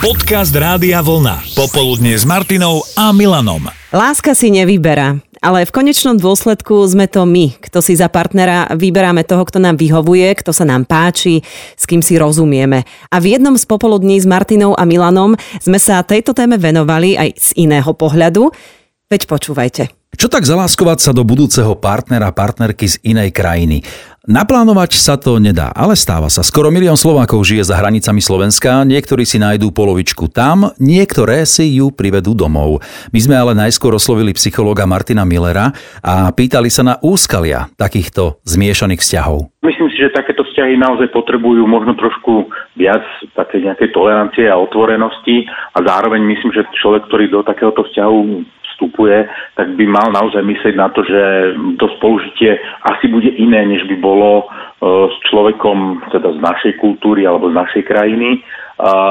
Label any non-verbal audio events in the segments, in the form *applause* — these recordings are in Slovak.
Podcast Rádia Vlna. Popoludne s Martinou a Milanom. Láska si nevyberá, ale v konečnom dôsledku sme to my, kto si za partnera vyberáme toho, kto nám vyhovuje, kto sa nám páči, s kým si rozumieme. A v jednom z popoludní s Martinou a Milanom sme sa tejto téme venovali aj z iného pohľadu. Veď počúvajte. Čo tak zaláskovať sa do budúceho partnera, partnerky z inej krajiny? Naplánovať sa to nedá, ale stáva sa. Skoro milión Slovákov žije za hranicami Slovenska, niektorí si nájdú polovičku tam, niektoré si ju privedú domov. My sme ale najskôr oslovili psychológa Martina Millera a pýtali sa na úskalia takýchto zmiešaných vzťahov. Myslím si, že takéto vzťahy naozaj potrebujú možno trošku viac také nejakej tolerancie a otvorenosti a zároveň myslím, že človek, ktorý do takéhoto vzťahu vstupuje, tak by mal naozaj myslieť na to, že to spolužitie asi bude iné, než by bolo e, s človekom teda z našej kultúry alebo z našej krajiny.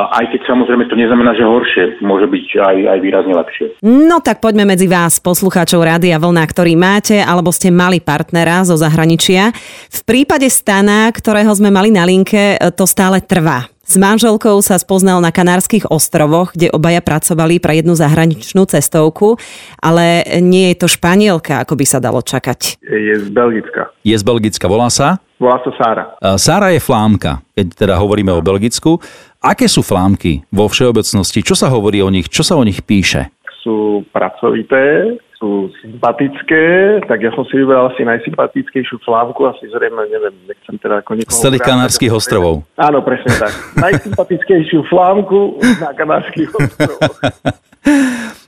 Aj keď samozrejme to neznamená, že horšie, môže byť aj, aj výrazne lepšie. No tak poďme medzi vás, poslucháčov Rádia Vlna, ktorý máte alebo ste mali partnera zo zahraničia. V prípade Stana, ktorého sme mali na linke, to stále trvá. S manželkou sa spoznal na Kanárskych ostrovoch, kde obaja pracovali pre jednu zahraničnú cestovku, ale nie je to Španielka, ako by sa dalo čakať. Je z Belgicka. Je z Belgicka, volá sa? Volá sa Sára. Sára je flámka, keď teda hovoríme o Belgicku. Aké sú flámky vo všeobecnosti? Čo sa hovorí o nich? Čo sa o nich píše? Sú pracovité, sú sympatické, tak ja som si vybral asi najsympatickejšiu flávku, asi zrejme, neviem, nechcem teda ako niekoho... Z celých Kanárskych ostrovov. Áno, presne tak. *laughs* Najsympatickejšiu flávku na Kanárskych ostrovoch.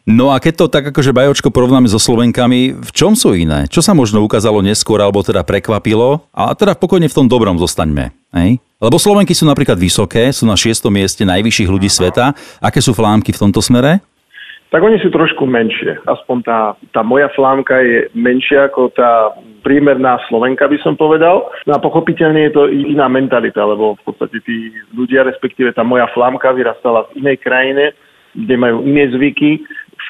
No a keď to tak akože bajočko porovnáme so Slovenkami, v čom sú iné? Čo sa možno ukázalo neskôr, alebo teda prekvapilo? A teda pokojne v tom dobrom zostaňme. Hej? Lebo Slovenky sú napríklad vysoké, sú na šiestom mieste najvyšších ľudí sveta. Aké sú flámky v tomto smere? Tak oni sú trošku menšie. Aspoň tá, tá moja flámka je menšia ako tá priemerná Slovenka, by som povedal. No a pochopiteľne je to iná mentalita, lebo v podstate tí ľudia, respektíve tá moja flámka vyrastala v inej krajine, kde majú iné zvyky,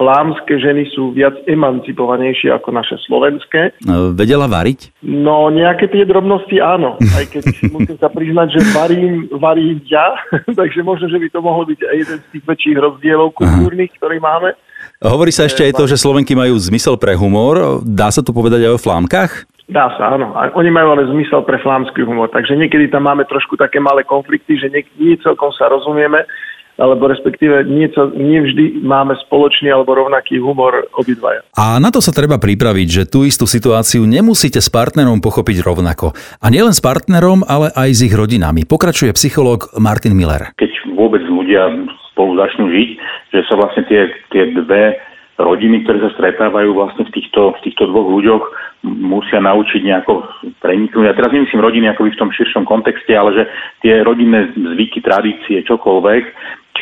flámske ženy sú viac emancipovanejšie ako naše slovenské. Vedela variť? No, nejaké tie drobnosti áno. Aj keď *laughs* musím sa priznať, že varím, varím ja, *laughs* takže možno, že by to mohol byť aj jeden z tých väčších rozdielov kultúrnych, ktorý máme. Hovorí sa ešte aj to, že Slovenky majú zmysel pre humor. Dá sa to povedať aj o flámkach? Dá sa, áno. A oni majú ale zmysel pre flámsky humor. Takže niekedy tam máme trošku také malé konflikty, že nie, nie celkom sa rozumieme alebo respektíve nie, nie vždy máme spoločný alebo rovnaký humor obidvaja. A na to sa treba pripraviť, že tú istú situáciu nemusíte s partnerom pochopiť rovnako. A nielen s partnerom, ale aj s ich rodinami. Pokračuje psychológ Martin Miller. Keď vôbec ľudia spolu začnú žiť, že sa vlastne tie, tie dve rodiny, ktoré sa stretávajú vlastne v týchto, v týchto dvoch ľuďoch, musia naučiť nejako preniknúť. Ja teraz nemyslím rodiny ako v tom širšom kontexte, ale že tie rodinné zvyky, tradície, čokoľvek,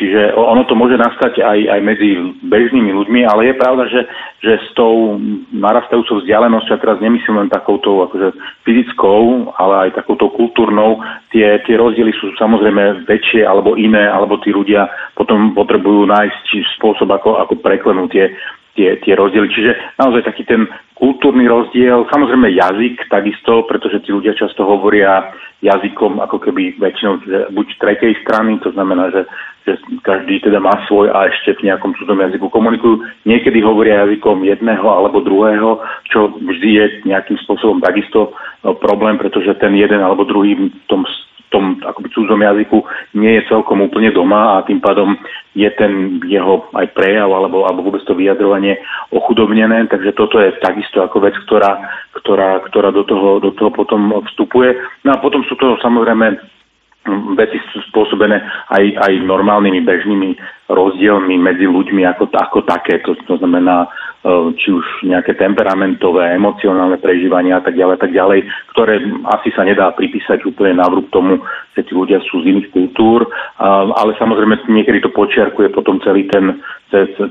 Čiže ono to môže nastať aj, aj medzi bežnými ľuďmi, ale je pravda, že, že s tou narastajúcou vzdialenosťou, a teraz nemyslím len takouto akože fyzickou, ale aj takouto kultúrnou, tie, tie rozdiely sú samozrejme väčšie alebo iné, alebo tí ľudia potom potrebujú nájsť spôsob, ako, ako preklenúť tie, tie, tie rozdiely. Čiže naozaj taký ten kultúrny rozdiel, samozrejme jazyk takisto, pretože tí ľudia často hovoria jazykom ako keby väčšinou buď tretej strany, to znamená, že že každý teda má svoj a ešte v nejakom cudzom jazyku komunikujú. Niekedy hovoria jazykom jedného alebo druhého, čo vždy je nejakým spôsobom takisto no, problém, pretože ten jeden alebo druhý v tom tom akoby cudzom jazyku nie je celkom úplne doma a tým pádom je ten jeho aj prejav alebo, alebo vôbec to vyjadrovanie ochudobnené, takže toto je takisto ako vec, ktorá, ktorá, ktorá do, toho, do toho potom vstupuje. No a potom sú to samozrejme veci sú spôsobené aj, aj normálnymi bežnými rozdielmi medzi ľuďmi ako, ako také. To, to znamená e, či už nejaké temperamentové, emocionálne prežívania a tak ďalej, tak ďalej, ktoré asi sa nedá pripísať úplne návrh tomu, že tí ľudia sú z iných kultúr, ale samozrejme niekedy to počiarkuje potom celý ten,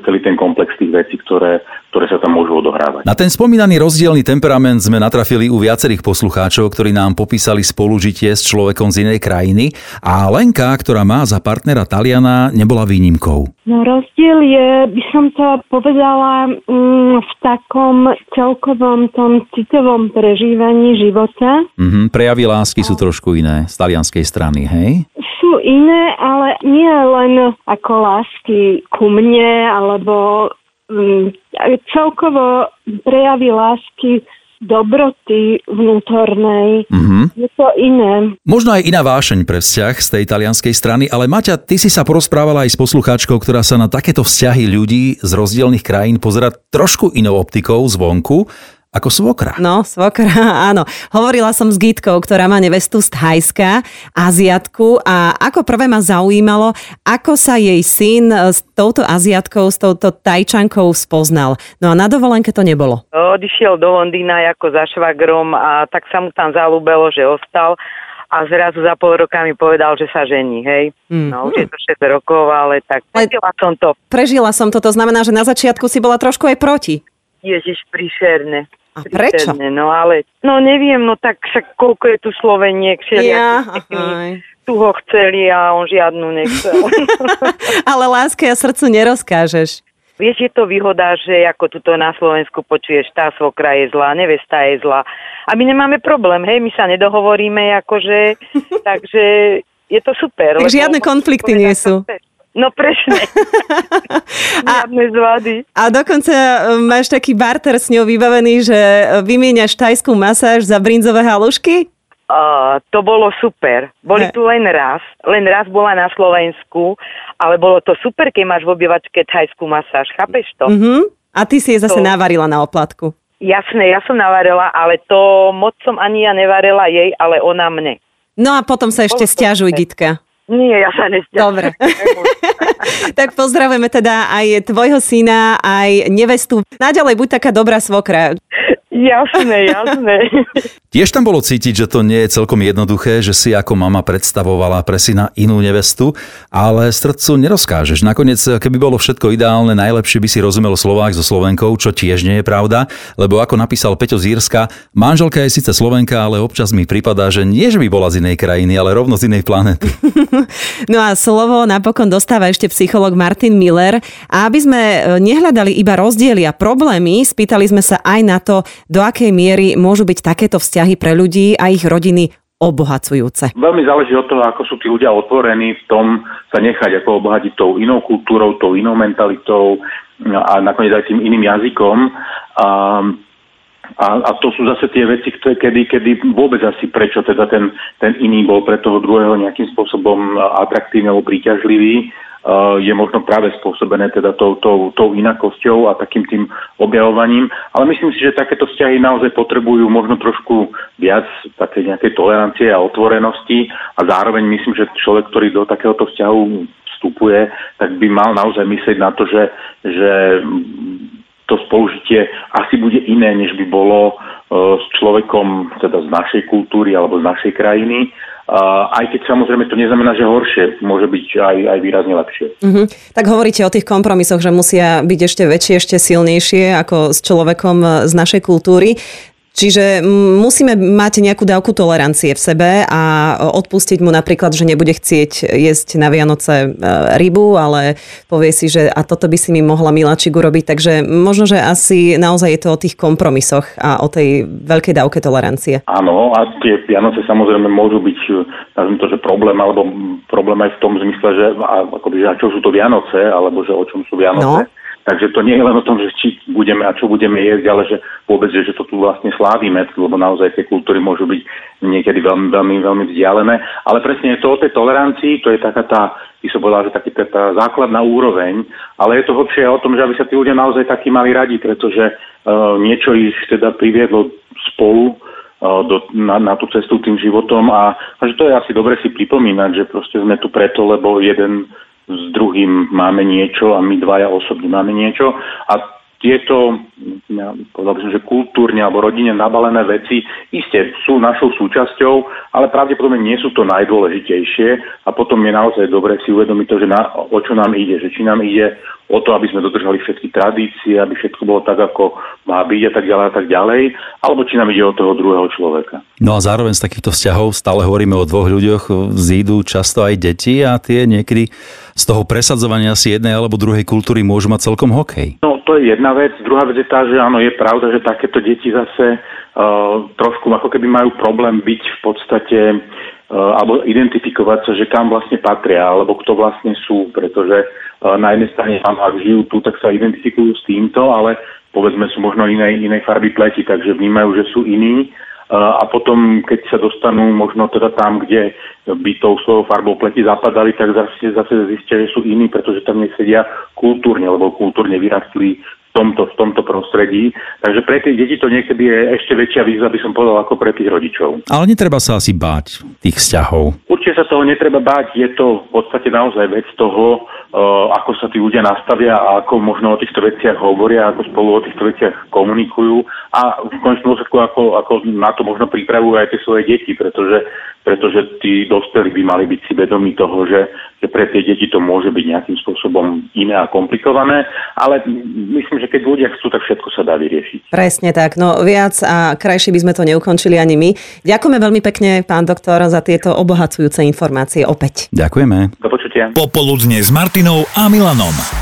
celý ten komplex tých vecí, ktoré, ktoré sa tam môžu odohrávať. Na ten spomínaný rozdielny temperament sme natrafili u viacerých poslucháčov, ktorí nám popísali spolužitie s človekom z inej krajiny a Lenka, ktorá má za partnera Taliana, nebola výnimkou optikou? No rozdiel je, by som to povedala, mm, v takom celkovom tom citovom prežívaní života. Mhm, prejavy lásky sú trošku iné z talianskej strany, hej? Sú iné, ale nie len ako lásky ku mne, alebo mm, celkovo prejavy lásky dobroty vnútornej. Mhm. Je to iné. Možno aj iná vášeň pre vzťah z tej talianskej strany, ale Maťa, ty si sa porozprávala aj s poslucháčkou, ktorá sa na takéto vzťahy ľudí z rozdielnych krajín pozera trošku inou optikou zvonku ako svokra. No, svokra, *laughs* áno. Hovorila som s Gitkou, ktorá má nevestu z Thajska, Aziatku a ako prvé ma zaujímalo, ako sa jej syn s touto Aziatkou, s touto Tajčankou spoznal. No a na dovolenke to nebolo. Odišiel do Londýna ako za švagrom a tak sa mu tam zalúbelo, že ostal a zrazu za pol roka mi povedal, že sa žení, hej. Mm. No už je to 6 rokov, ale tak Ale- prežila som to. Prežila som to, to znamená, že na začiatku si bola trošku aj proti. Ježiš, príšerne. A prečo? Príšerne, No ale, no neviem, no tak však koľko je tu Sloveniek, Ja, tu ho chceli a on žiadnu nechcel. *laughs* Ale láske a srdcu nerozkážeš. Vieš, je to výhoda, že ako tuto na Slovensku počuješ, tá svokra je zlá, nevesta je zlá. A my nemáme problém, hej, my sa nedohovoríme, akože, *laughs* takže je to super. Tak žiadne konflikty nie sú. chceš. No presne. *laughs* Žiadne zvady. A dokonca e, máš taký barter s ňou vybavený, že e, vymieňaš tajskú masáž za brinzové halušky? Uh, to bolo super. Boli He. tu len raz. Len raz bola na Slovensku, ale bolo to super, keď máš v obývačke thajskú masáž. Chápeš to? Mhm. A ty si je zase To- navarila na oplatku. Jasné, ja som navarila, ale to moc som ani ja nevarila jej, ale ona mne. No a potom sa ešte Bolo stiažuj, super. Gitka. Nie, ja sa nesťažujem. Dobre. *laughs* *laughs* tak pozdravujeme teda aj tvojho syna, aj nevestu. Naďalej buď taká dobrá svokra. Jasné, jasné. *laughs* Tiež tam bolo cítiť, že to nie je celkom jednoduché, že si ako mama predstavovala pre syna inú nevestu, ale srdcu nerozkážeš. Nakoniec, keby bolo všetko ideálne, najlepšie by si rozumel Slovák so Slovenkou, čo tiež nie je pravda, lebo ako napísal Peťo z Írska, manželka je síce Slovenka, ale občas mi pripadá, že nie, že by bola z inej krajiny, ale rovno z inej planety. *laughs* No a slovo napokon dostáva ešte psycholog Martin Miller. A aby sme e, nehľadali iba rozdiely a problémy, spýtali sme sa aj na to, do akej miery môžu byť takéto vzťahy pre ľudí a ich rodiny obohacujúce. Veľmi záleží od toho, ako sú tí ľudia otvorení v tom sa nechať ako obohatiť tou inou kultúrou, tou inou mentalitou no a nakoniec aj tým iným jazykom. A, a, a to sú zase tie veci, ktoré, kedy, kedy vôbec asi prečo teda ten, ten iný bol pre toho druhého nejakým spôsobom atraktívny alebo príťažlivý, je možno práve spôsobené teda tou, tou, tou inakosťou a takým tým objavovaním. Ale myslím si, že takéto vzťahy naozaj potrebujú možno trošku viac také nejakej tolerancie a otvorenosti a zároveň myslím, že človek, ktorý do takéhoto vzťahu vstupuje, tak by mal naozaj myslieť na to, že, že to spolužitie asi bude iné, než by bolo uh, s človekom teda z našej kultúry alebo z našej krajiny. Aj keď samozrejme to neznamená, že horšie, môže byť aj, aj výrazne lepšie. Mhm. Tak hovoríte o tých kompromisoch, že musia byť ešte väčšie, ešte silnejšie ako s človekom e, z našej kultúry. Čiže musíme mať nejakú dávku tolerancie v sebe a odpustiť mu napríklad, že nebude chcieť jesť na Vianoce e, rybu, ale povie si, že a toto by si mi mohla Miláčik urobiť. Takže možno, že asi naozaj je to o tých kompromisoch a o tej veľkej dávke tolerancie. Áno, a tie Vianoce samozrejme môžu byť, eh, nazvime to, že problém, alebo problém aj v tom zmysle, že, a, akoby, že a čo sú to Vianoce, alebo že o čom sú Vianoce. No. Takže to nie je len o tom, že či budeme a čo budeme jesť, ale že vôbec, že, to tu vlastne slávime, lebo naozaj tie kultúry môžu byť niekedy veľmi, veľmi, veľmi vzdialené. Ale presne je to o tej tolerancii, to je taká tá, by som povedal, že taký, tá, tá základná úroveň, ale je to hlbšie o tom, že aby sa tí ľudia naozaj takí mali radi, pretože uh, niečo ich teda priviedlo spolu uh, do, na, na tú cestu tým životom a, a že to je asi dobre si pripomínať, že proste sme tu preto, lebo jeden s druhým máme niečo a my dvaja osobne máme niečo. A tieto, ja, povedal by som, že kultúrne alebo rodine nabalené veci iste sú našou súčasťou, ale pravdepodobne nie sú to najdôležitejšie. A potom je naozaj dobre si uvedomiť to, že na, o čo nám ide, že či nám ide o to, aby sme dodržali všetky tradície, aby všetko bolo tak, ako má byť a tak ďalej a tak ďalej, alebo či nám ide o toho druhého človeka. No a zároveň z takýchto vzťahov stále hovoríme o dvoch ľuďoch, zídu často aj deti a tie niekedy z toho presadzovania si jednej alebo druhej kultúry môžu mať celkom hokej. No to je jedna vec. Druhá vec je tá, že áno, je pravda, že takéto deti zase uh, trošku ako keby majú problém byť v podstate uh, alebo identifikovať sa, že kam vlastne patria, alebo kto vlastne sú, pretože na jednej strane tam, ak žijú tu, tak sa identifikujú s týmto, ale povedzme sú možno inej, inej farby pleti, takže vnímajú, že sú iní. A potom, keď sa dostanú možno teda tam, kde by tou svojou farbou pleti zapadali, tak zase, zase zistia, že sú iní, pretože tam nesedia kultúrne, lebo kultúrne vyrastli tomto, v tomto prostredí. Takže pre tie deti to niekedy je ešte väčšia výzva, by som povedal, ako pre tých rodičov. Ale netreba sa asi báť tých vzťahov. Určite sa toho netreba báť. Je to v podstate naozaj vec toho, ako sa tí ľudia nastavia a ako možno o týchto veciach hovoria, ako spolu o týchto veciach komunikujú a v konečnom dôsledku ako, ako na to možno pripravujú aj tie svoje deti, pretože, pretože tí dospelí by mali byť si vedomí toho, že, že pre tie deti to môže byť nejakým spôsobom iné a komplikované, ale myslím, že keď ľudia chcú, tak všetko sa dá vyriešiť. Presne tak, no viac a krajšie by sme to neukončili ani my. Ďakujeme veľmi pekne, pán doktor, za tieto obohacujúce informácie opäť. Ďakujeme. Do počutia. Popoludne s Martinou a Milanom.